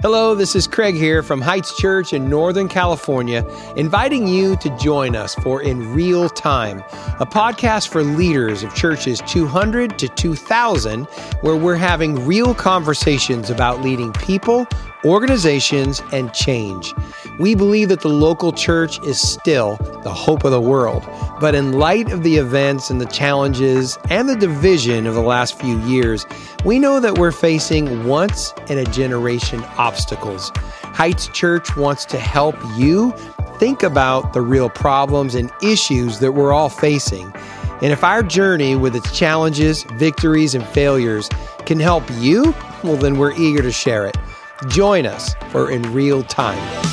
Hello, this is Craig here from Heights Church in Northern California, inviting you to join us for In Real Time, a podcast for leaders of churches 200 to 2,000, where we're having real conversations about leading people, organizations, and change. We believe that the local church is still the hope of the world. But in light of the events and the challenges and the division of the last few years, we know that we're facing once in a generation obstacles. Heights Church wants to help you think about the real problems and issues that we're all facing. And if our journey with its challenges, victories, and failures can help you, well, then we're eager to share it. Join us for In Real Time.